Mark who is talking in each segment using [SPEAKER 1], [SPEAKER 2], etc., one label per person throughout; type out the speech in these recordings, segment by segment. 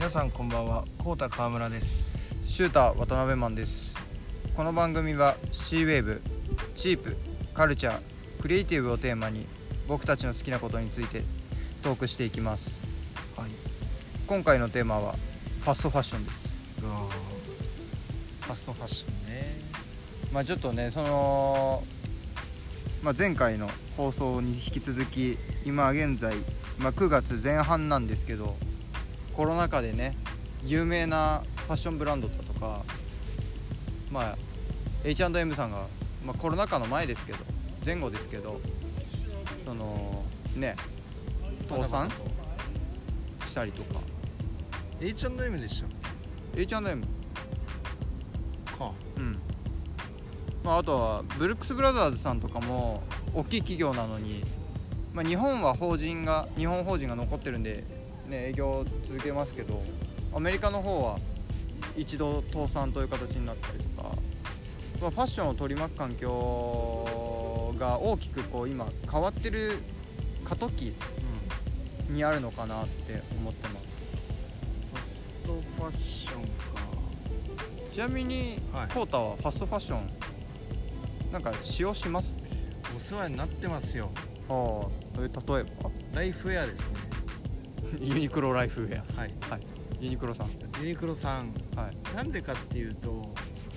[SPEAKER 1] 皆さんこんばんは。コータ川村です。
[SPEAKER 2] シューター渡辺マンです。この番組はシーウェーブチープカルチャークリエイティブをテーマに僕たちの好きなことについてトークしていきます。
[SPEAKER 1] はい。
[SPEAKER 2] 今回のテーマはファストファッションです。
[SPEAKER 1] ファストファッションね。
[SPEAKER 2] まあちょっとねその、まあ、前回の放送に引き続き今現在、まあ、9月前半なんですけどコロナ禍でね有名なファッションブランドだとかまあ H&M さんが、まあ、コロナ禍の前ですけど前後ですけどそのね倒産したりとか。
[SPEAKER 1] H&M でしょ
[SPEAKER 2] H&M
[SPEAKER 1] か。
[SPEAKER 2] うん。まあ、あとはブルックス・ブラザーズさんとかも大きい企業なのに、まあ、日本は法人が日本法人が残ってるんで、ね、営業を続けますけどアメリカの方は一度倒産という形になったりとか、まあ、ファッションを取り巻く環境が大きくこう今変わってる過渡期
[SPEAKER 1] う
[SPEAKER 2] にあるのかなって思ってます。
[SPEAKER 1] ファストファッション
[SPEAKER 2] ちなみに、
[SPEAKER 1] はい。
[SPEAKER 2] コータはファストファッションなんか使用します？
[SPEAKER 1] かお世話になってますよ。
[SPEAKER 2] ああ例えば？
[SPEAKER 1] ライフウェアですね
[SPEAKER 2] ユニクロライフウェア。
[SPEAKER 1] はい。
[SPEAKER 2] はい。ユニクロさん。
[SPEAKER 1] ユニクロさん。
[SPEAKER 2] はい。
[SPEAKER 1] なんでかっていうと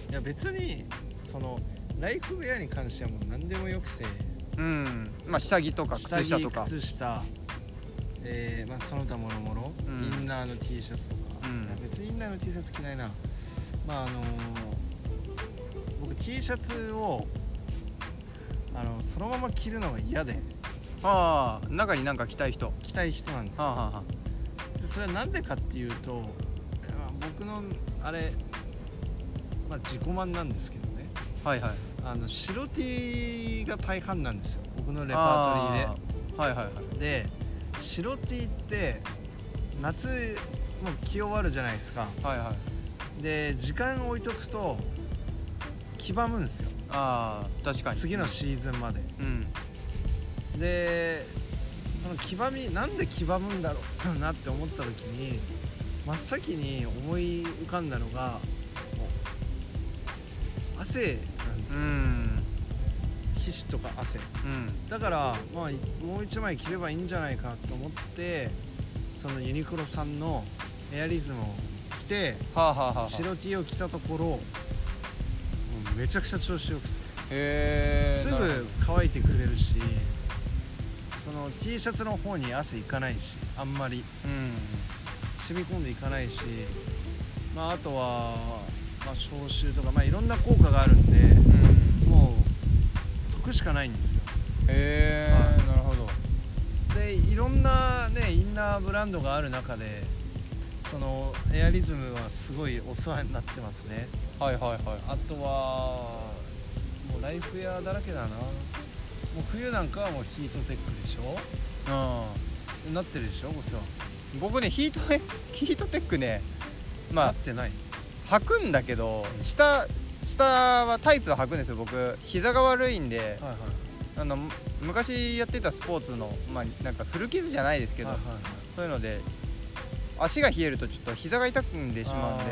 [SPEAKER 1] いや別にそのライフウェアに関してはもう何でもよくて。
[SPEAKER 2] うん。まあ下着とか靴下とか。
[SPEAKER 1] 靴下。えーまあ、その他もろもろ。
[SPEAKER 2] うん。
[SPEAKER 1] インナーの T シャツとか、
[SPEAKER 2] うん。
[SPEAKER 1] 別にインナーの T シャツ着ないな。まああのー僕 T シャツをあのそのまま着るのが嫌で
[SPEAKER 2] ああ中になんか着たい人。は
[SPEAKER 1] 着たい人なんですよ。
[SPEAKER 2] あはあは
[SPEAKER 1] でそれはなんでかっていうとまあ僕のあれ、まあ、自己満なんですけどね。
[SPEAKER 2] あはいはい。
[SPEAKER 1] あの白 T が大半なんですよ。僕のレパートリーで。
[SPEAKER 2] はいはいはい。
[SPEAKER 1] で白 T って夏もう着終わるじゃないですか。
[SPEAKER 2] はいはい。
[SPEAKER 1] で時間置いとくと黄ばむんですよ。
[SPEAKER 2] ああ確かに。
[SPEAKER 1] 次のシーズンまで。
[SPEAKER 2] うん
[SPEAKER 1] でその黄ばみなんで黄ばむんだろうなって思った時に真っ先に思い浮かんだのが汗なんです
[SPEAKER 2] う
[SPEAKER 1] よ、
[SPEAKER 2] ん。
[SPEAKER 1] 皮脂とか汗。
[SPEAKER 2] うん。
[SPEAKER 1] だから、まあ、もう一枚着ればいいんじゃないかと思ってそのユニクロさんのエアリズムを着て
[SPEAKER 2] はあはあはあはあ。
[SPEAKER 1] 白 T を着たところめちゃくちゃ調子よくて。すぐ乾いてくれるしその T シャツの方に汗いかないしあんまり。
[SPEAKER 2] うん
[SPEAKER 1] 染み込んでいかないし、まあ、あとは、まあ、消臭とか、まあ、いろんな効果があるんで
[SPEAKER 2] うん
[SPEAKER 1] もう得しかないんですよ。
[SPEAKER 2] へえ
[SPEAKER 1] はい。
[SPEAKER 2] なるほど。
[SPEAKER 1] でいろんなねインナーブランドがある中でそのエアリズムはすごいお世話になってますね。
[SPEAKER 2] はいはいはい。
[SPEAKER 1] あとはもうライフウェアだらけだなもう冬なんかはもうヒートテックでしょ？
[SPEAKER 2] うん。
[SPEAKER 1] なってるでしょ？お世話
[SPEAKER 2] 僕ねヒートテ ヒートテックねまあ
[SPEAKER 1] なってない。
[SPEAKER 2] 履くんだけど下下はタイツは履くんですよ僕。膝が悪いんで
[SPEAKER 1] はいはい。
[SPEAKER 2] あのむ昔やってたスポーツのまあなんか古傷じゃないですけど、
[SPEAKER 1] はいはいはい。
[SPEAKER 2] そういうので足が冷えるとちょっと膝が痛んでしまうんで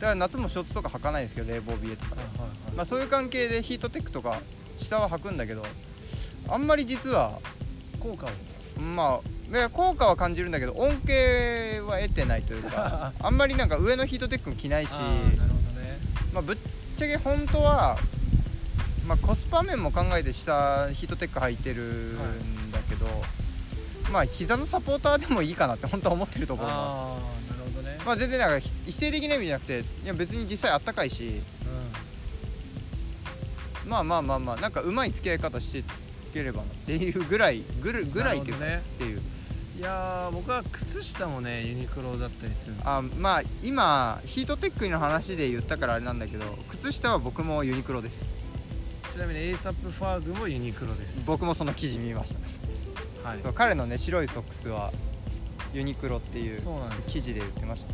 [SPEAKER 2] だから夏もショーツとか履かないんですけど冷房冷えとかで、
[SPEAKER 1] あーはいはいはい。
[SPEAKER 2] まあ、そういう関係でヒートテックとか下は履くんだけどあんまり実は
[SPEAKER 1] 効果を。
[SPEAKER 2] まあいや効果は感じるんだけど恩恵は得てないというか あんまりなんか上のヒートテックも着ないし
[SPEAKER 1] あーなるほどね。
[SPEAKER 2] まあ、ぶっちゃけ本当は、まあ、コスパ面も考えて下ヒートテック履いてるんだけど、まあ膝のサポーターでもいいかなって本当は思ってるところも。まあ全然なんかひ否定的な意味じゃなくていや別に実際あったかいし。まあまあまあまあなんかうまい付き合い方していければなっていうぐらいぐるぐらいっていうか、
[SPEAKER 1] なるほ
[SPEAKER 2] っていう。
[SPEAKER 1] うんいやー僕は靴下もねユニクロだったりするんですよ
[SPEAKER 2] あまあ今ヒートテックの話で言ったからあれなんだけど靴下は僕もユニクロです。
[SPEAKER 1] ちなみに ASAP ファーグもユニクロです。
[SPEAKER 2] 僕もその記事見ました。
[SPEAKER 1] はい。
[SPEAKER 2] そう彼のね白いソックスはユニクロっていう
[SPEAKER 1] そうなんですよ。
[SPEAKER 2] 記事で言ってまし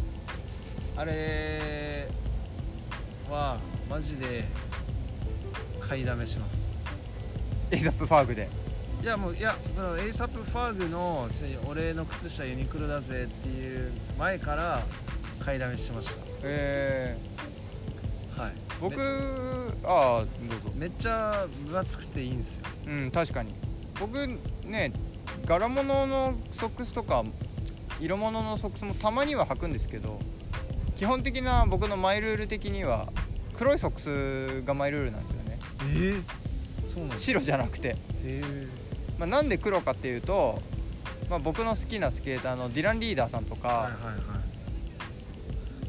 [SPEAKER 2] た。
[SPEAKER 1] あれはマジで買いだめします
[SPEAKER 2] エイザップファーグで。
[SPEAKER 1] いいやもういやその ASAP ファーグのち俺の靴下ユニクロだぜっていう前から買いだめしてまし
[SPEAKER 2] え
[SPEAKER 1] たはい。
[SPEAKER 2] ー、僕
[SPEAKER 1] め
[SPEAKER 2] ああどうぞ。
[SPEAKER 1] めっちゃ分厚くていいんですよ。
[SPEAKER 2] うん確かに。僕ね柄物のソックスとか色物のソックスもたまには履くんですけど基本的な僕のマイルール的には黒いソックスがマイルールなんですよね。
[SPEAKER 1] ええそうなんです
[SPEAKER 2] 白じゃなくて、
[SPEAKER 1] へえ。
[SPEAKER 2] まあ、なんで黒かっていうと、まあ、僕の好きなスケーターのディラン・リーダーさんとか、
[SPEAKER 1] はいはいは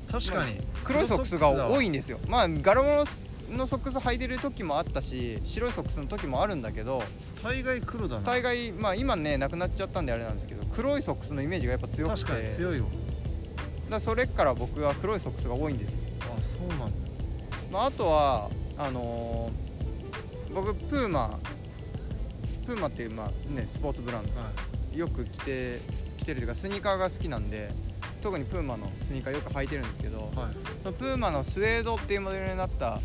[SPEAKER 1] い。確かに、
[SPEAKER 2] 黒いソックスが多い
[SPEAKER 1] ん
[SPEAKER 2] んですよ。まあ柄物のソックス履いてる時もあったし白いソックスの時もあるんだけど
[SPEAKER 1] 大概黒だな。
[SPEAKER 2] 大概まあ今ねなくなっちゃったんであれなんですけど黒いソックスのイメージがやっぱ強くて。
[SPEAKER 1] 確かに強いよ。
[SPEAKER 2] だそれから僕は黒いソックスが多いんですよ、
[SPEAKER 1] あそうなんだ。
[SPEAKER 2] まあ、あとはあのー僕プーマプーマっていうまあねスポーツブラン
[SPEAKER 1] は
[SPEAKER 2] ドよく着て着てるというかスニーカーが好きなんで特にプーマのスニーカーよく履いてるんですけど
[SPEAKER 1] いはい。
[SPEAKER 2] そのプーマのスウェードっていうモデルになった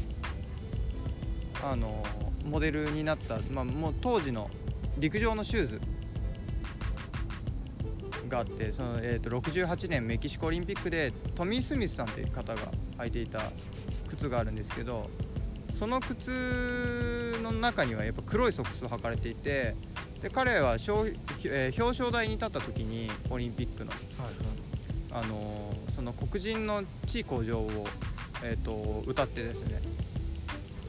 [SPEAKER 2] あのモデルになった、まあ、もう当時の陸上のシューズ。があってその、えー、と68年メキシコオリンピックでトミー・スミスさんという方が履いていた靴があるんですけどその靴の中にはやっぱ黒いソックスを履かれていてで彼は表,、えー表彰台に立った時にオリンピックの。
[SPEAKER 1] はい
[SPEAKER 2] あのーその黒人の地位向上を、えー、と歌ってですね、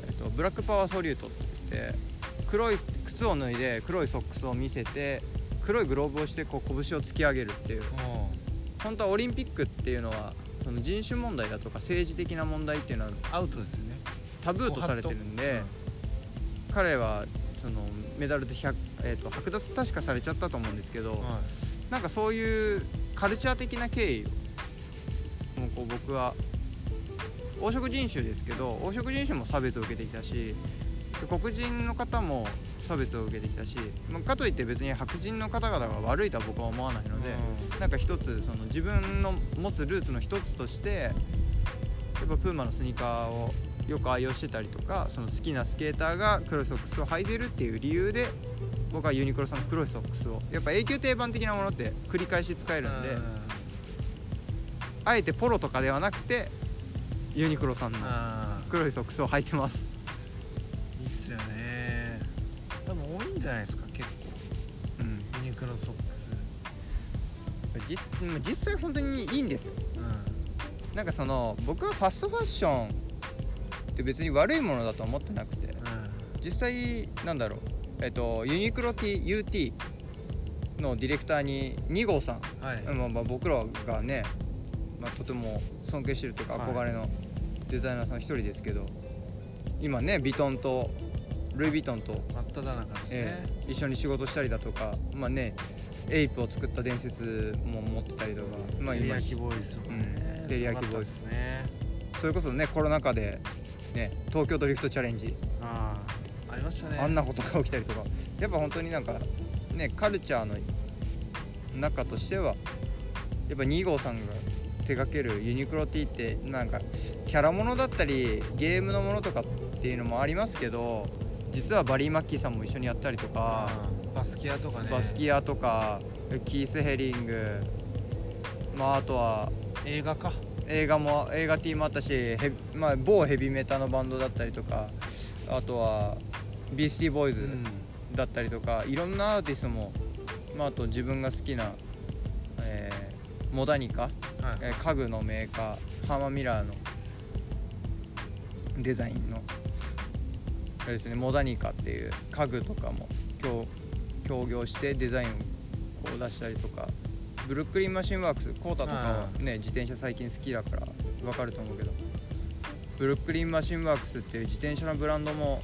[SPEAKER 2] えーとブラックパワーソリュートって言って黒い靴を脱いで黒いソックスを見せて黒いグローブをしてこう拳を突き上げるっていう。本当はオリンピックっていうのはその人種問題だとか政治的な問題っていうのは
[SPEAKER 1] アウトですよね
[SPEAKER 2] タブーとされてるんで、彼はそのメダルで100、えー、と剥奪確かされちゃったと思うんですけど、
[SPEAKER 1] うんはい。
[SPEAKER 2] なんかそういうカルチャー的な経緯をもうこう僕は黄色人種ですけど黄色人種も差別を受けてきたし黒人の方も差別を受けてきたし、まあかといって別に白人の方々が悪いとは僕は思わないので、なんか一つその自分の持つルーツの一つとしてやっぱプーマのスニーカーをよく愛用してたりとかその好きなスケーターが黒いソックスを履いてるっていう理由で僕はユニクロさんの黒いソックスをやっぱ永久定番的なものって繰り返し使えるんで、あえてポロとかではなくてユニクロさんの
[SPEAKER 1] あ
[SPEAKER 2] 黒いソックスを履いてます。
[SPEAKER 1] いいっすよね。多分多いんじゃないですか結構。
[SPEAKER 2] うん。
[SPEAKER 1] ユニクロソックス。
[SPEAKER 2] 実実際本当にいいんですよ。
[SPEAKER 1] う
[SPEAKER 2] なんかその僕はファストファッションって別に悪いものだと思ってなくて
[SPEAKER 1] んうん。
[SPEAKER 2] 実際なんだろうえっとユニクロ T UT のディレクターに2号さん、
[SPEAKER 1] はい。
[SPEAKER 2] まあ、まあ僕らがね、まあ、とても尊敬してるというか
[SPEAKER 1] はい
[SPEAKER 2] 憧れのデザイナーさん一人ですけど、今ねビトンとルイ・ヴィトンと、
[SPEAKER 1] ね、
[SPEAKER 2] えー一緒に仕事したりだとかまあねエイプを作った伝説も持ってたりとか、まあ、今
[SPEAKER 1] ね、
[SPEAKER 2] うん照り焼きボ
[SPEAKER 1] ですね。
[SPEAKER 2] それこそねコロナ禍で、ね、東京ドリフトチャレンジ。
[SPEAKER 1] ああありましたね。
[SPEAKER 2] あんなことが起きたりとか。やっぱ本当になんかねカルチャーの中としてはやっぱ2号さんが手掛けるユニクロ T ってなんかキャラものだったりゲームのものとかっていうのもありますけど実はバリー・マッキーさんも一緒にやったりとか、
[SPEAKER 1] うんバスキアとかね。
[SPEAKER 2] バスキアとかキース・ヘリングまああとは
[SPEAKER 1] 映画か。
[SPEAKER 2] 映画も映画 T もあったしヘビ、まあ、某ヘビメタのバンドだったりとかあとはビースティーボーイズだったりとか、いろんなアーティストも、まあ、あと自分が好きな、えーモダニカ、
[SPEAKER 1] はい。
[SPEAKER 2] えー家具のメーカーハーマーミラーのデザインのあれですねモダニカっていう家具とかも協協業してデザインをこう出したりとかブルックリンマシンワークスコータとかはね自転車最近好きだから分かると思うけど。ブルックリンマシンワークスっていう自転車のブランドも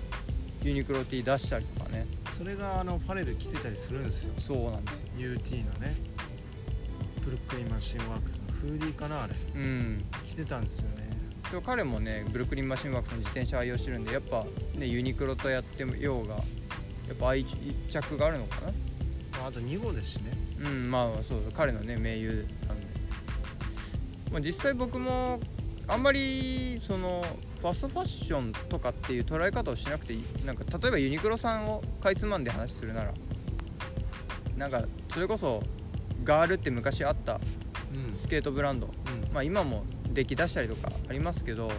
[SPEAKER 2] ユニクロ T 出したりとかね。
[SPEAKER 1] それがあのパレル着てたりするんですよ。
[SPEAKER 2] そうなんですよ。
[SPEAKER 1] UT のね。ブルックリンマシンワークスのフーディーかなあれ。
[SPEAKER 2] うん。
[SPEAKER 1] 着てたんですよね。
[SPEAKER 2] でも彼もねブルックリンマシンワークスの自転車愛用してるんでやっぱねユニクロとやってようがやっぱ愛着があるのかな。
[SPEAKER 1] まああと2号ですしね
[SPEAKER 2] うんまあそうそう彼のね盟友なんで、まあ、実際僕もあんまりそのファストファッションとかっていう捉え方をしなくていい。なんか例えばユニクロさんをかいつまんで話するならなんかそれこそガールって昔あった
[SPEAKER 1] うん
[SPEAKER 2] スケートブランド。
[SPEAKER 1] うん。
[SPEAKER 2] まあ今も出来出したりとかありますけど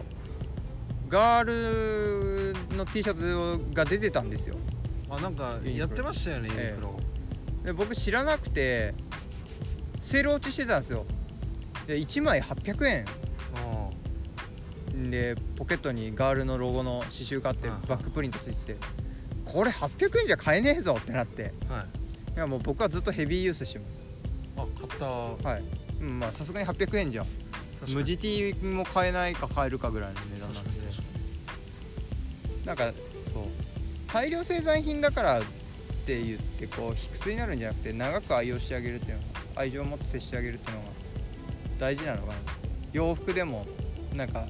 [SPEAKER 2] ガールの T シャツが出てたんですよ。
[SPEAKER 1] あなんかやってましたよねユニクロ
[SPEAKER 2] で僕知らなくてセール落ちしてたんですよ。で1枚800円。でポケットにガールのロゴの刺繍があって
[SPEAKER 1] うん。
[SPEAKER 2] バックプリントついててこれ800円じゃ買えねえぞってなって。
[SPEAKER 1] うんはい。
[SPEAKER 2] いやもう僕はずっとヘビーユースしてま
[SPEAKER 1] あ買った。
[SPEAKER 2] すはい。うんまあさすがに800円じゃ無地 T も買えないか買えるかぐらいの値段なんで。なんかそう。大量生産品だからって言ってこう卑屈になるんじゃなくて長く愛用してあげるっていうのが愛情を持って接してあげるっていうのが大事なのかな洋服でもなんか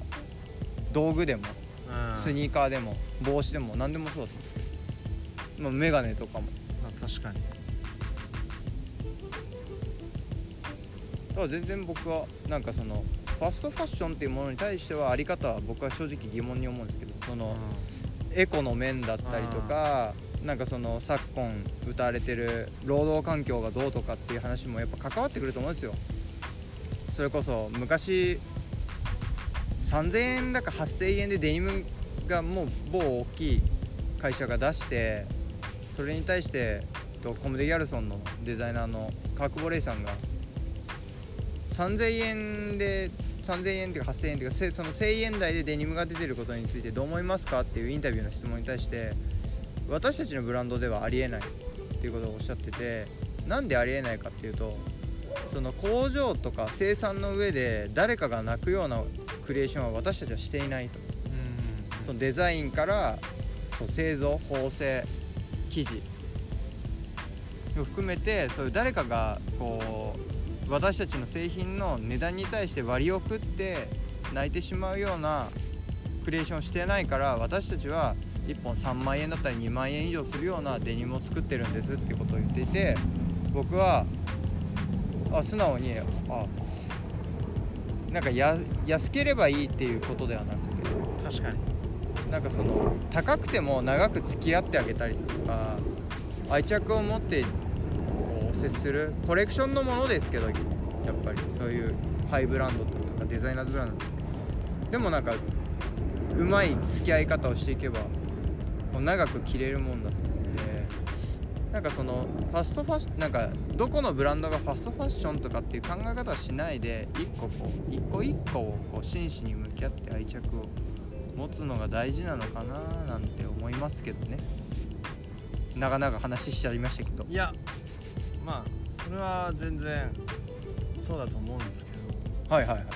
[SPEAKER 2] 道具でも
[SPEAKER 1] うん。
[SPEAKER 2] スニーカーでも帽子でも何でもそうだと思うまあ、メガネとかも。
[SPEAKER 1] まあ確かに。
[SPEAKER 2] だから全然僕はなんかそのファストファッションっていうものに対してはあり方は僕は正直疑問に思うんですけどそのエコの面だったりとかなんかその昨今歌われてる労働環境がどうとかっていう話もやっぱ関わってくると思うんですよ。それこそ昔3000円だか8000円でデニムがもう某大きい会社が出してそれに対してとコムデ・ギャルソンのデザイナーの川久保レイさんが3000円で3000円っていうか8000円っていうかせその1000円台でデニムが出てることについてどう思いますかっていうインタビューの質問に対して私たちのブランドではありえないっていうことをおっしゃっててなんでありえないかっていうとその工場とか生産の上で誰かが泣くようなクリエーションは私たちはしていないと。
[SPEAKER 1] うん。
[SPEAKER 2] そのデザインからそう製造縫製生地。を含めてそういう誰かがこう私たちの製品の値段に対して割を食って泣いてしまうようなクリエーションをしてないから私たちは1本3万円だったり2万円以上するようなデニムを作ってるんですってことを言っていて僕はあ素直にあなんかや安ければいいっていうことではなくて
[SPEAKER 1] 確かに。
[SPEAKER 2] なんかその高くても長く付き合ってあげたりとか愛着を持って接するコレクションのものですけどやっぱりそういうハイブランドとかデザイナーズブランドでもなんかうまい付き合い方をしていけばこう長く着れるもんだと思うんでなんかそのファストファッションなんかどこのブランドがファストファッションとかっていう考え方はしないで一個こう一個一個をこう真摯に向き合って愛着を持つのが大事なのかななんて思いますけどね。長々話しちゃいましたけど
[SPEAKER 1] いやまあそれは全然そうだと思うんですけど
[SPEAKER 2] はいはいはい。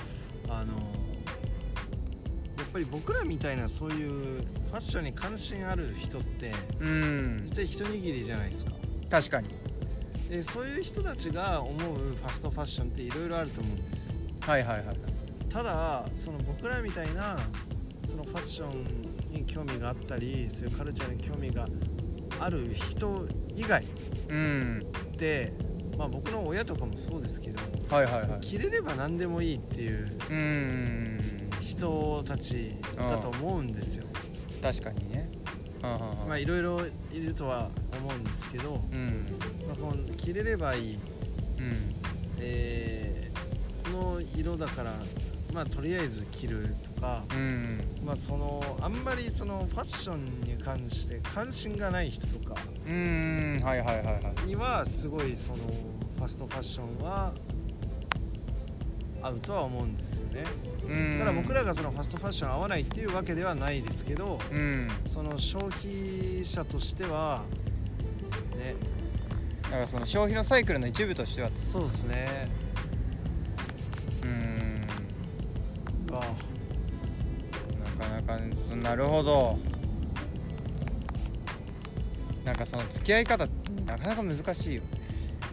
[SPEAKER 1] あのやっぱり僕らみたいなそういうファッションに関心ある人って
[SPEAKER 2] うん。
[SPEAKER 1] 実は一握りじゃないですか。
[SPEAKER 2] 確かに。
[SPEAKER 1] でそういう人たちが思うファストファッションっていろいろあると思うんですよ。
[SPEAKER 2] はいはいはい
[SPEAKER 1] ただその僕らみたいなそのファッションに興味があったりそういうカルチャーに興味がある人以外っ
[SPEAKER 2] うん。
[SPEAKER 1] てまあ僕の親とかもそうですけど
[SPEAKER 2] はいはいはい。
[SPEAKER 1] 着れれば何でもいいっていう
[SPEAKER 2] うん。
[SPEAKER 1] 人たちだと思うんですよ。
[SPEAKER 2] 確かにね。
[SPEAKER 1] まあいろいろいるとは思うんですけど、
[SPEAKER 2] うん。
[SPEAKER 1] まあ、この着れればいい、
[SPEAKER 2] うん。
[SPEAKER 1] えーこの色だからまあとりあえず着るとか、
[SPEAKER 2] うん。
[SPEAKER 1] まあそのあんまりそのファッションに関して関心がない人とか
[SPEAKER 2] うん。はいはいはいはい。
[SPEAKER 1] にはすごいそのファストファッションは合うとは思うんですよね。
[SPEAKER 2] うん。
[SPEAKER 1] ただ僕らがそのファストファッション合わないっていうわけではないですけど
[SPEAKER 2] うん。
[SPEAKER 1] その消費者としてはね。
[SPEAKER 2] だからその消費のサイクルの一部としては
[SPEAKER 1] そうですね
[SPEAKER 2] なるほど。なんかその付き合い方なかなか難しいよ。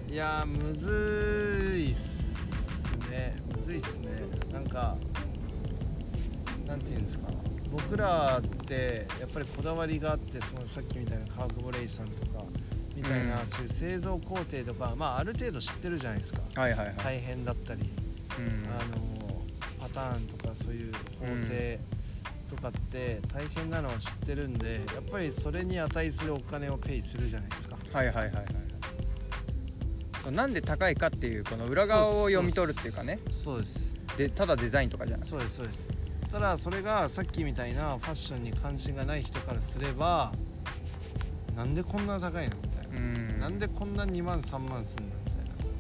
[SPEAKER 1] いやーむずいっすね。むずいっすね。なんかなんていうんですか。僕らってやっぱりこだわりがあってそのさっきみたいな川久保レイさんとかみたいな、
[SPEAKER 2] うん。
[SPEAKER 1] そういう製造工程とかまあある程度知ってるじゃないですか。
[SPEAKER 2] はいはいはい、
[SPEAKER 1] 大変だったり、
[SPEAKER 2] うん。
[SPEAKER 1] あのパターンとかそういう縫製とかって大変なのは知ってるんでやっぱりそれに値するお金をペイするじゃないですか。
[SPEAKER 2] はいはいはいはいなんで高いかっていうこの裏側を読み取るっていうかね。
[SPEAKER 1] そうです。
[SPEAKER 2] でただデザインとかじゃない。
[SPEAKER 1] そうですそうです。ただそれがさっきみたいなファッションに関心がない人からすればなんでこんな高いのみたいな、
[SPEAKER 2] うん。
[SPEAKER 1] なんでこんな2万3万すんのみ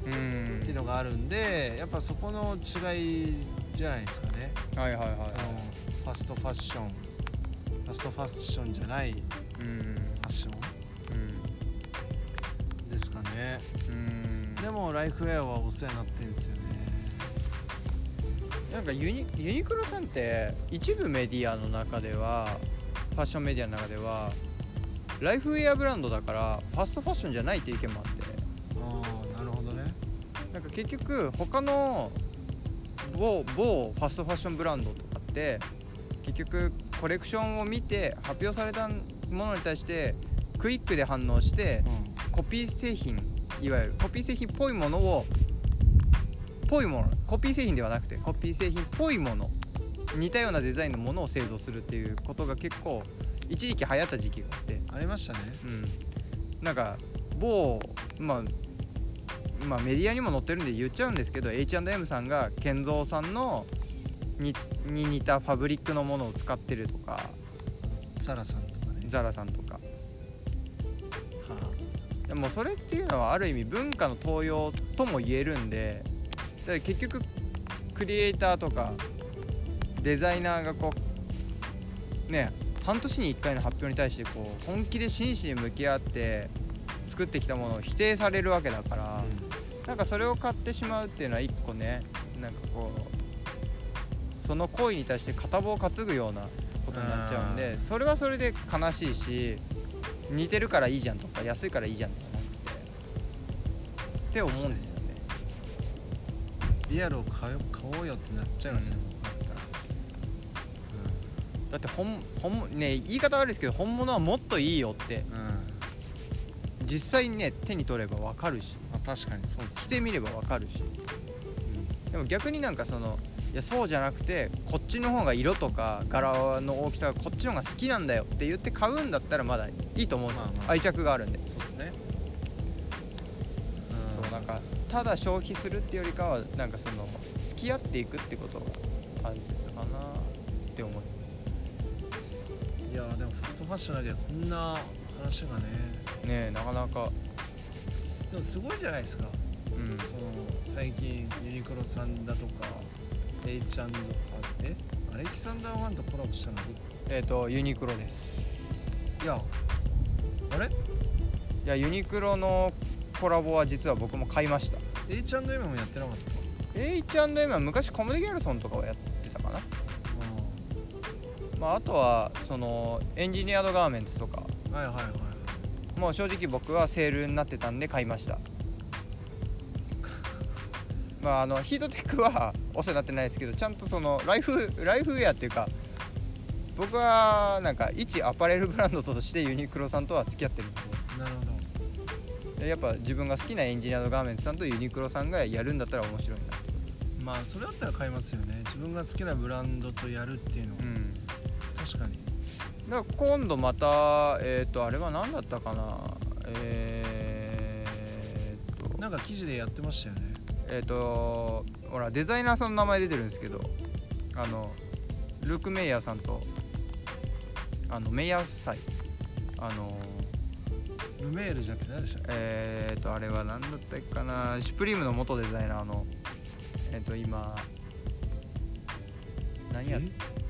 [SPEAKER 1] たいな。
[SPEAKER 2] うん。
[SPEAKER 1] っていうのがあるんでやっぱそこの違いじゃないですかね。
[SPEAKER 2] はいはいはい。
[SPEAKER 1] そのファストファッション。ファストファッションじゃないフ
[SPEAKER 2] うん
[SPEAKER 1] ァッション？ですかね。
[SPEAKER 2] うん。
[SPEAKER 1] でもライフウェアはお世話になってるんですよね。
[SPEAKER 2] なんかユニユニクロさんって一部メディアの中ではファッションメディアの中ではライフウェアブランドだからファストファッションじゃないっていう意見もあって。
[SPEAKER 1] ああなるほどね。
[SPEAKER 2] なんか結局他の某某ファストファッションブランドとかって結局コレクションを見て発表されたものに対してクイックで反応して
[SPEAKER 1] う
[SPEAKER 2] コピー製品いわゆるコピー製品っぽいものをぽいものコピー製品ではなくてコピー製品っぽいもの似たようなデザインのものを製造するっていうことが結構一時期流行った時期があって。
[SPEAKER 1] んありましたね。
[SPEAKER 2] うん。なんか某まあまあメディアにも載ってるんで言っちゃうんですけど H&M さんが健三さんのにに似たファブリックのものを使ってるとか
[SPEAKER 1] サラさんとかね。
[SPEAKER 2] ザラさんとか。
[SPEAKER 1] は
[SPEAKER 2] でもそれっていうのはある意味文化の盗用とも言えるんでだ結局クリエイターとかデザイナーがこうね半年に1回の発表に対してこう本気で真摯に向き合って作ってきたものを否定されるわけだから、
[SPEAKER 1] あ、
[SPEAKER 2] なんかそれを買ってしまうっていうのは一個ねなんかこうその行為に対して片棒を担ぐようなことになっちゃうんでそれはそれで悲しいし似てるからいいじゃんとか安いからいいじゃんとかなくてって思うんですよね。
[SPEAKER 1] リアルを買おう買おうよってなっちゃいますよ、
[SPEAKER 2] うん。
[SPEAKER 1] だっ
[SPEAKER 2] て本本物ね言い方悪いですけど本物はもっといいよって
[SPEAKER 1] うん、うん
[SPEAKER 2] 実際にね手に取れば分かるし
[SPEAKER 1] まあ、確かにそうです
[SPEAKER 2] 着てみれば分かるし。でも逆になんかそのいやそうじゃなくてこっちの方が色とか柄の大きさがこっちの方が好きなんだよって言って買うんだったらまだいいと思うんですよ、
[SPEAKER 1] まあまあ。
[SPEAKER 2] 愛着があるんで、
[SPEAKER 1] そうですね。
[SPEAKER 2] そうなんかただ消費するってよりかはなんかその付き合っていくってことが大切かなって思い
[SPEAKER 1] いやでもファストファッションだけでこんな話がね。
[SPEAKER 2] ねえなかなか。
[SPEAKER 1] でもすごいじゃないですか。
[SPEAKER 2] うん。
[SPEAKER 1] その最近ユニクロさんだとか H& あえアレキサンダーワンとコラボしたの
[SPEAKER 2] えっ、とユニクロです。
[SPEAKER 1] いやあれ？
[SPEAKER 2] いやユニクロのコラボは実は僕も買いました。
[SPEAKER 1] H&M もやってなかった
[SPEAKER 2] ？H&M は昔コムデ・ギャルソンとかはやってたかな。まあ、あとはそのエンジニアードガーメンツとか。
[SPEAKER 1] はいはいはい。
[SPEAKER 2] もう正直僕はセールになってたんで買いましたまああのヒートテックはお世話になってないですけどちゃんとそのライフライフウェアっていうか僕はなんか一アパレルブランドとしてユニクロさんとは付き合ってるんで
[SPEAKER 1] なるほど。
[SPEAKER 2] でやっぱ自分が好きなエンジニアードガーメンツさんとユニクロさんがやるんだったら面白いなって
[SPEAKER 1] まあそれだったら買いますよね。自分が好きなブランドとやるっていうの。は、
[SPEAKER 2] うん。
[SPEAKER 1] 確かに。
[SPEAKER 2] だから今度またえっ、とあれは何だったかな。えー、っと。
[SPEAKER 1] なんか記事でやってましたよね
[SPEAKER 2] えっ、とほらデザイナーさんの名前出てるんですけどあのルーク・メイヤーさんとあのメイヤー祭あの
[SPEAKER 1] ルメールじゃなくて何でしたっ
[SPEAKER 2] えっ、とあれは何だったっけかな。シュプリームの元デザイナーのえっ、と今何や
[SPEAKER 1] け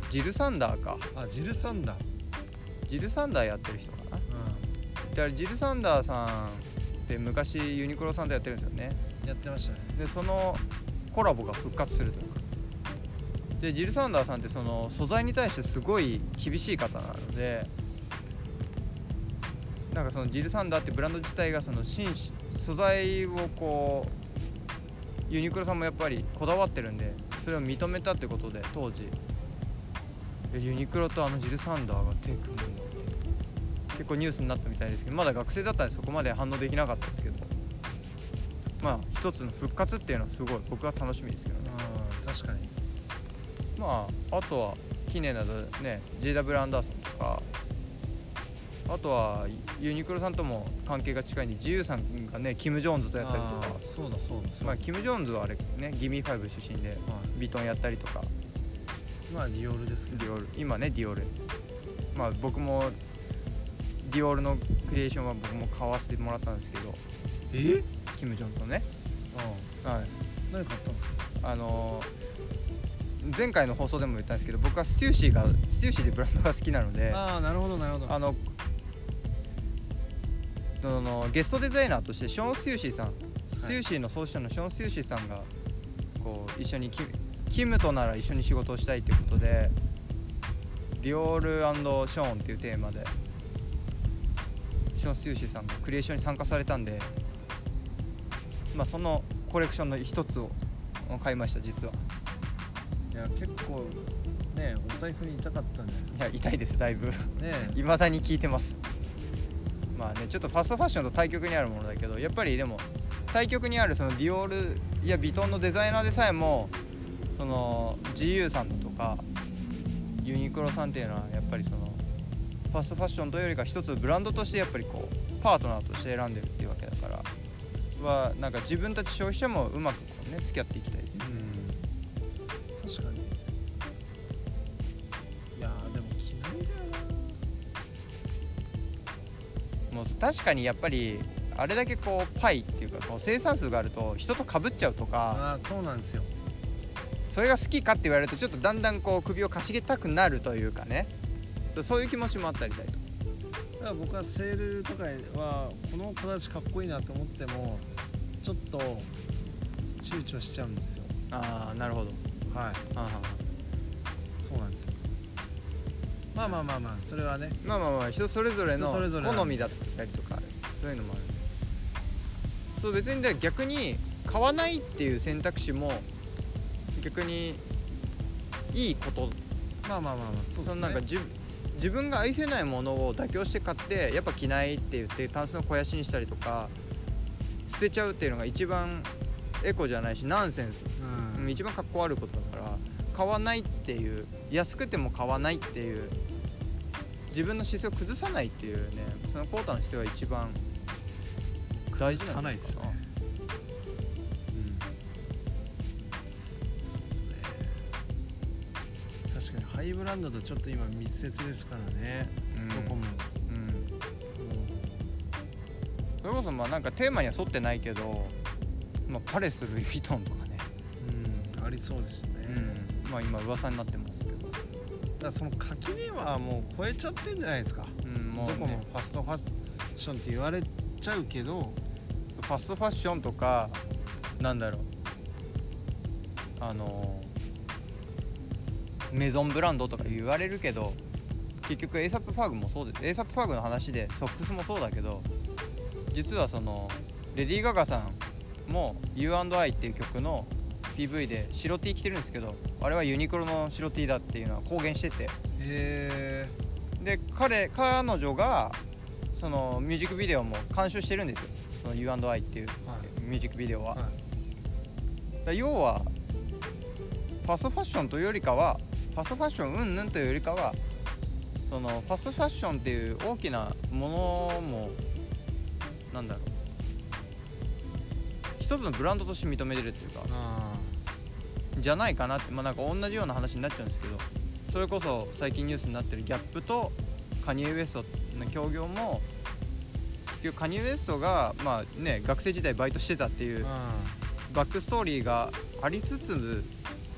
[SPEAKER 2] ジル・サンダーか。
[SPEAKER 1] えあジルサンダー。
[SPEAKER 2] ジル・サンダーやってる人かな。
[SPEAKER 1] う
[SPEAKER 2] であれジル・サンダーさんって昔ユニクロさんとやってるんですよね。
[SPEAKER 1] んやってましたね。
[SPEAKER 2] でそのコラボが復活するというか。でジル・サンダーさんってその素材に対してすごい厳しい方なのでなんかそのジル・サンダーってブランド自体がその紳士素材をこうユニクロさんもやっぱりこだわってるんでそれを認めたってことで当時。ユニクロとあのジル・サンダーが手組むんだって結構ニュースになったみたいですけどまだ学生だったんでそこまで反応できなかったですけどまあ一つの復活っていうのはすごい僕は楽しみですけどね。
[SPEAKER 1] 確かに。
[SPEAKER 2] まああとは近年だとね JW アンダーソンとかあとはユニクロさんとも関係が近いんで自由さんがねキム・ジョーンズとやったりとか。
[SPEAKER 1] そうだそうだ
[SPEAKER 2] まあキム・ジョーンズはあれねギミー5出身で
[SPEAKER 1] はい
[SPEAKER 2] ヴィトンやったりとか。
[SPEAKER 1] まあディオールですけど。
[SPEAKER 2] ディオール今ねディオール。まあ僕もディオールのクリエーションは僕も買わせてもらったんですけど
[SPEAKER 1] え？
[SPEAKER 2] キム・ジョーンズとね、
[SPEAKER 1] あ
[SPEAKER 2] はい、
[SPEAKER 1] 何買ったんですか？
[SPEAKER 2] あのー前回の放送でも言ったんですけど僕はステューシーがステューシーでブランドが好きなので
[SPEAKER 1] ああなるほどなるほど。
[SPEAKER 2] あのそのゲストデザイナーとしてショーン・ステューシーさん、ステューシーの創始者のショーン・ステューシーさんがこう一緒にキキムとなら一緒に仕事をしたいということでディオールショーンっていうテーマでショーン・ステューシーさんがクリエーションに参加されたんでまあそのコレクションの一つを買いました実は。い
[SPEAKER 1] や結構ねお財布に痛かったんじゃない
[SPEAKER 2] いや痛いですだいぶ。いまだに聞いてます。まあねちょっとファストファッションと対極にあるものだけどやっぱりでも対極にあるそのディオールやビトンのデザイナーでさえもその GU さんとかユニクロさんっていうのはやっぱりそのファストファッションというよりか一つブランドとしてやっぱりこうパートナーとして選んでるっていうはなんか自分たち消費者もうまくこうね付き合っていきたいですよ
[SPEAKER 1] うん。確かに。いやーでも着ないんだよ
[SPEAKER 2] もう確かにやっぱりあれだけこうパイっていうかこう生産数があると人と被っちゃうとか
[SPEAKER 1] なあーそうなんですよ。
[SPEAKER 2] それが好きかって言われるとちょっとだんだんこう首をかしげたくなるというかね。そういう気持ちもあったりだと
[SPEAKER 1] だから僕はセールとかはこの形かっこいいなと思ってもちょっと躊躇しちゃうんですよ。
[SPEAKER 2] ああなるほど。
[SPEAKER 1] はい。
[SPEAKER 2] あ
[SPEAKER 1] そうなんですよ。まあまあまあまあそれはね。
[SPEAKER 2] まあまあまあ人それぞれの
[SPEAKER 1] 人それぞれなんで。
[SPEAKER 2] 好みだったりとかそういうのもある。そう別にで逆に買わないっていう選択肢も逆にいいこと。
[SPEAKER 1] まあまあまあまあそうですね。
[SPEAKER 2] そのなんかじ自分が愛せないものを妥協して買ってやっぱ着ないって言ってタンスの肥やしにしたりとか捨てちゃうっていうのが一番エコじゃないしナンセンス。です、
[SPEAKER 1] うん
[SPEAKER 2] 一番かっこ悪いことだから買わないっていう安くても買わないっていう自分の姿勢を崩さないっていうねそのコータの姿勢は一番大事なんじゃないかな
[SPEAKER 1] ランドとちょっと今密接ですからね、
[SPEAKER 2] うん。
[SPEAKER 1] どこも。
[SPEAKER 2] うん。それこそまあなんかテーマには沿ってないけど、まあ、パレスルイ・ヴィトンとかね。
[SPEAKER 1] うん、うん、ありそうですね、
[SPEAKER 2] うん、まあ今噂になってますけど、
[SPEAKER 1] だその垣根はもう超えちゃってんじゃないですか、
[SPEAKER 2] うん、もう、
[SPEAKER 1] どこも。
[SPEAKER 2] ね、
[SPEAKER 1] ファストファッションって言われちゃうけど。
[SPEAKER 2] ファストファッションとかなんだろう。あのメゾンブランドとか言われるけど結局 ASAP ファグもそうです ASAP ファグの話でソックスもそうだけど実はそのレディー・ガガさんも U&I っていう曲の PV で白 T 着てるんですけどあれはユニクロの白 T だっていうのは公言してて。
[SPEAKER 1] へ
[SPEAKER 2] で彼彼女がそのミュージックビデオも監修してるんですよ。その U&I っていう
[SPEAKER 1] えはい。
[SPEAKER 2] ミュージックビデオは、
[SPEAKER 1] はい。
[SPEAKER 2] だ要はファストファッションというよりかはファストファッションうんぬんというよりかはそのファストファッションっていう大きなものもなんだろう。一つのブランドとして認めてるっていうか
[SPEAKER 1] あ
[SPEAKER 2] じゃないかなってまあなんか同じような話になっちゃうんですけどそれこそ最近ニュースになってるギャップとカニエ・ウエストの協業も結局カニエ・ウエストがまあね学生時代バイトしてたっていうバックストーリーがありつつ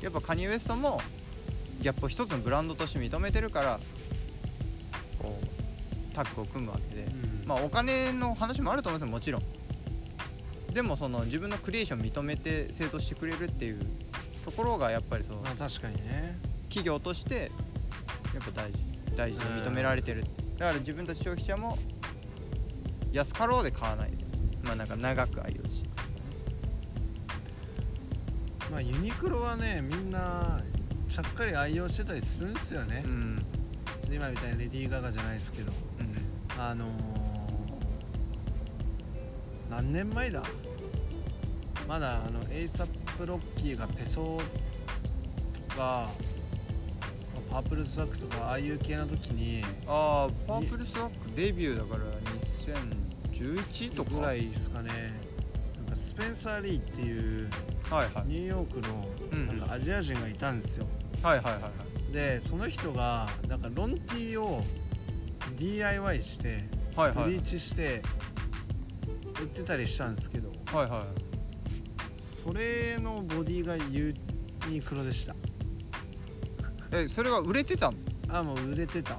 [SPEAKER 2] やっぱカニエ・ウエストもギャップを一つのブランドとして認めてるからこうタッグを組むわけで。
[SPEAKER 1] ー、うん。
[SPEAKER 2] まあお金の話もあると思うんですよもちろん。でもその自分のクリエーションを認めて製造してくれるっていうところがやっぱりそう
[SPEAKER 1] まあ確かにね。
[SPEAKER 2] 企業としてやっぱ大事大事で認められてる。だから自分たち消費者も安かろうで買わないでまあなんか長く愛用し
[SPEAKER 1] まあユニクロはねみんなちゃっかり愛用してたりするんですよね。
[SPEAKER 2] う、ん。
[SPEAKER 1] 今みたいにレディー・ガガじゃないですけど。
[SPEAKER 2] うん。
[SPEAKER 1] あのー、何年前だ？まだあのエイサップロッキーがペソとかパープルスワッグとかああいう系の時に
[SPEAKER 2] ああパープルスワックデビューだから2011とか。
[SPEAKER 1] ぐらいですかねスペンサー・リーっていう
[SPEAKER 2] はいはい。
[SPEAKER 1] ニューヨークのなんかアジア人がいたんですよ、
[SPEAKER 2] はいはいはいはい。
[SPEAKER 1] でその人がなんかロンティーを DIY して
[SPEAKER 2] はいはい。
[SPEAKER 1] ブリーチして売ってたりしたんですけど
[SPEAKER 2] はいはい。
[SPEAKER 1] それのボディがユニクロでした。
[SPEAKER 2] えそれは売れてたの？
[SPEAKER 1] あもう売れてた。
[SPEAKER 2] へ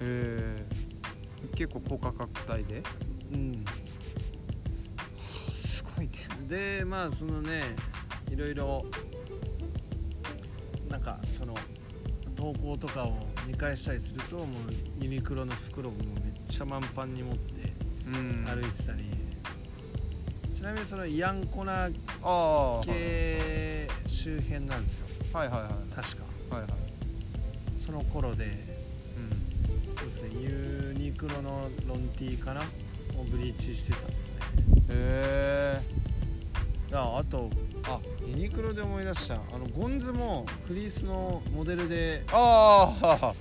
[SPEAKER 2] え結構高価格帯で？
[SPEAKER 1] うんでまあそのねいろいろなんかその投稿とかを見返したりするともうユニクロの袋もめっちゃ満帆に持って
[SPEAKER 2] うん。
[SPEAKER 1] 歩いてたり、ちなみにそのイアンコナ
[SPEAKER 2] ああはい
[SPEAKER 1] 系周辺なんですよ。
[SPEAKER 2] はいはいはい。
[SPEAKER 1] 確か。
[SPEAKER 2] はいはい。
[SPEAKER 1] その頃で。
[SPEAKER 2] うん
[SPEAKER 1] そうですねユニクロのロンティーかな？をブリーチしてたんですね。
[SPEAKER 2] へえ
[SPEAKER 1] ああとあユニクロで思い出した。あのゴンズもフリースのモデルで
[SPEAKER 2] ああ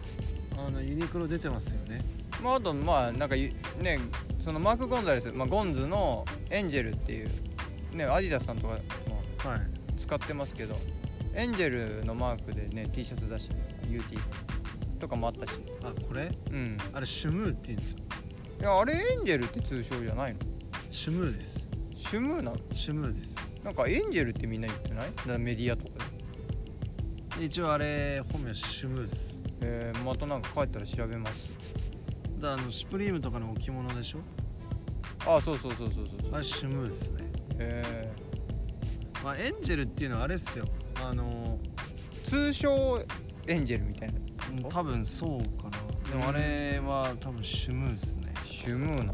[SPEAKER 1] あのユニクロ出てますよね。
[SPEAKER 2] まああとまあなんかゆねそのマーク・ゴンザレス、まあ、ゴンズのエンジェルっていうねアディダスさんとかも
[SPEAKER 1] はい。
[SPEAKER 2] 使ってますけどエンジェルのマークでね T シャツ出して UT とかもあったし。
[SPEAKER 1] あこれ？
[SPEAKER 2] うん。
[SPEAKER 1] あれシュムーって言うんですよ。
[SPEAKER 2] いやあれエンジェルって通称じゃないの？
[SPEAKER 1] シュムーです。
[SPEAKER 2] シュムーなの？
[SPEAKER 1] シュムーです
[SPEAKER 2] なんかエンジェルってみんな言ってない？なメディアとかで。
[SPEAKER 1] で一応あれ本名シュムーです
[SPEAKER 2] えー、またなんか帰ったら調べます。
[SPEAKER 1] だからあのシュプリームとかの置物でしょ？
[SPEAKER 2] あそうそうそうそうそう
[SPEAKER 1] あれシュムーですね
[SPEAKER 2] え
[SPEAKER 1] まあエンジェルっていうのはあれっすよ。あの
[SPEAKER 2] ー、通称エンジェルみたいな。
[SPEAKER 1] うん多分そうかな。でもあれは多分シュムーですね。
[SPEAKER 2] シュムーな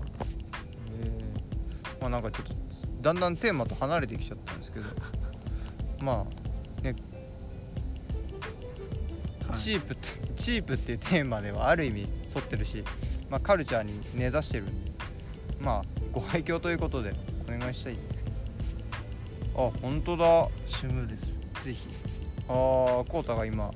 [SPEAKER 2] えー、まあなんかちょっとだんだんテーマと離れてきちゃったんですけど。まあね。
[SPEAKER 1] はい。
[SPEAKER 2] チープチープっていうテーマではある意味沿ってるし、まあ、カルチャーに根ざしてるんで。まあご愛嬌ということでお願いしたいんですけど。あ本当だ。
[SPEAKER 1] シュムーです。ぜひ。
[SPEAKER 2] あーコウタが今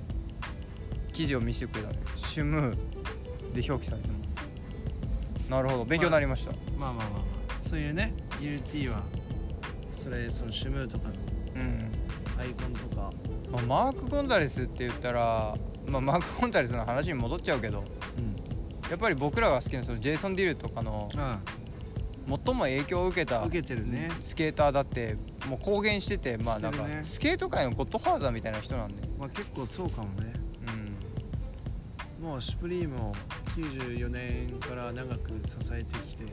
[SPEAKER 2] 記事を見せてくれたねシュムーで表記されてます。なるほど。勉強になりました、
[SPEAKER 1] まあまあまあまあそういうね UT はそれそのシュムーとかの
[SPEAKER 2] うん。
[SPEAKER 1] アイコンとか。
[SPEAKER 2] まあ、マーク・ゴンザレスって言ったら、まあ、マーク・ゴンザレスの話に戻っちゃうけど
[SPEAKER 1] うん。
[SPEAKER 2] やっぱり僕らが好きなそのジェイソン・ディルとかの
[SPEAKER 1] あ
[SPEAKER 2] 最も影響を受けた
[SPEAKER 1] あ受けてるね。
[SPEAKER 2] スケーターだってもう公言しててまあなんかスケート界のゴッドファーザーみたいな人なんで。
[SPEAKER 1] まあ結構そうかもね。
[SPEAKER 2] うん。
[SPEAKER 1] もうシュプリームを94年から長く支えてきて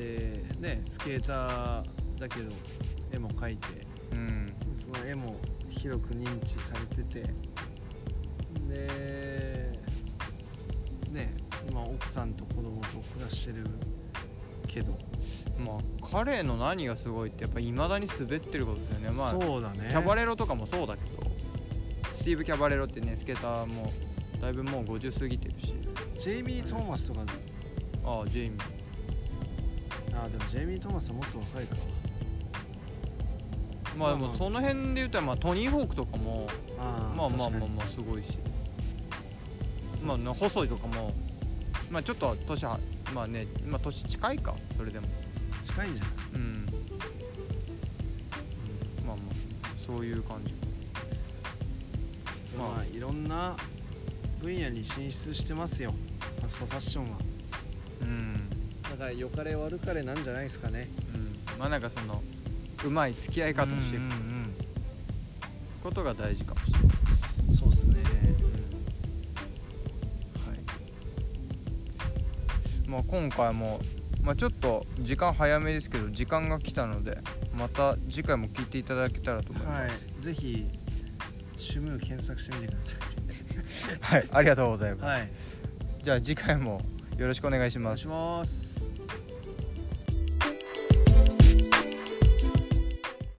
[SPEAKER 1] でねスケーターだけど絵も描いて
[SPEAKER 2] うん。
[SPEAKER 1] その絵も広く認知されててでね今奥さんと子供と暮らしてるけど、
[SPEAKER 2] まあ彼の何がすごいってやっぱいまだに滑ってることだよね。まあ
[SPEAKER 1] そうだね。
[SPEAKER 2] キャバレロとかもそうだけど。スティーブ・キャバレロってねスケーターもだいぶもう50過ぎてるし。
[SPEAKER 1] ジェイミー・トーマスとかね
[SPEAKER 2] ああジェイミー
[SPEAKER 1] ジェイミー・トーマスはもっと若いか
[SPEAKER 2] まあでもその辺で言ったらまあトニー・ホークとかも
[SPEAKER 1] あ
[SPEAKER 2] まあまあまあまあすごいし。まあね細いとかもまあちょっと年はまあねまあ年近いかそれでも。
[SPEAKER 1] に近いんじゃない、
[SPEAKER 2] うん。まあまあそういう感じ。まあ。
[SPEAKER 1] まあいろんな分野に進出してますよ。ファストファッションは。
[SPEAKER 2] うん。
[SPEAKER 1] だから良かれ悪かれなんじゃないですかね。
[SPEAKER 2] うん。まあなんかそのうまい付き合い方をしていくことが大事かもしれない、
[SPEAKER 1] うんそうっすね。
[SPEAKER 2] はい。まあ今回もまあちょっと時間早めですけど時間が来たのでまた次回も聞いていただけたらと思います。
[SPEAKER 1] はい。ぜひシュムー検索してみてくださ
[SPEAKER 2] はい、ありがとうございます、
[SPEAKER 1] いはい。
[SPEAKER 2] じゃあ次回もよろしくお願いし
[SPEAKER 1] お願いし
[SPEAKER 2] ます
[SPEAKER 1] ます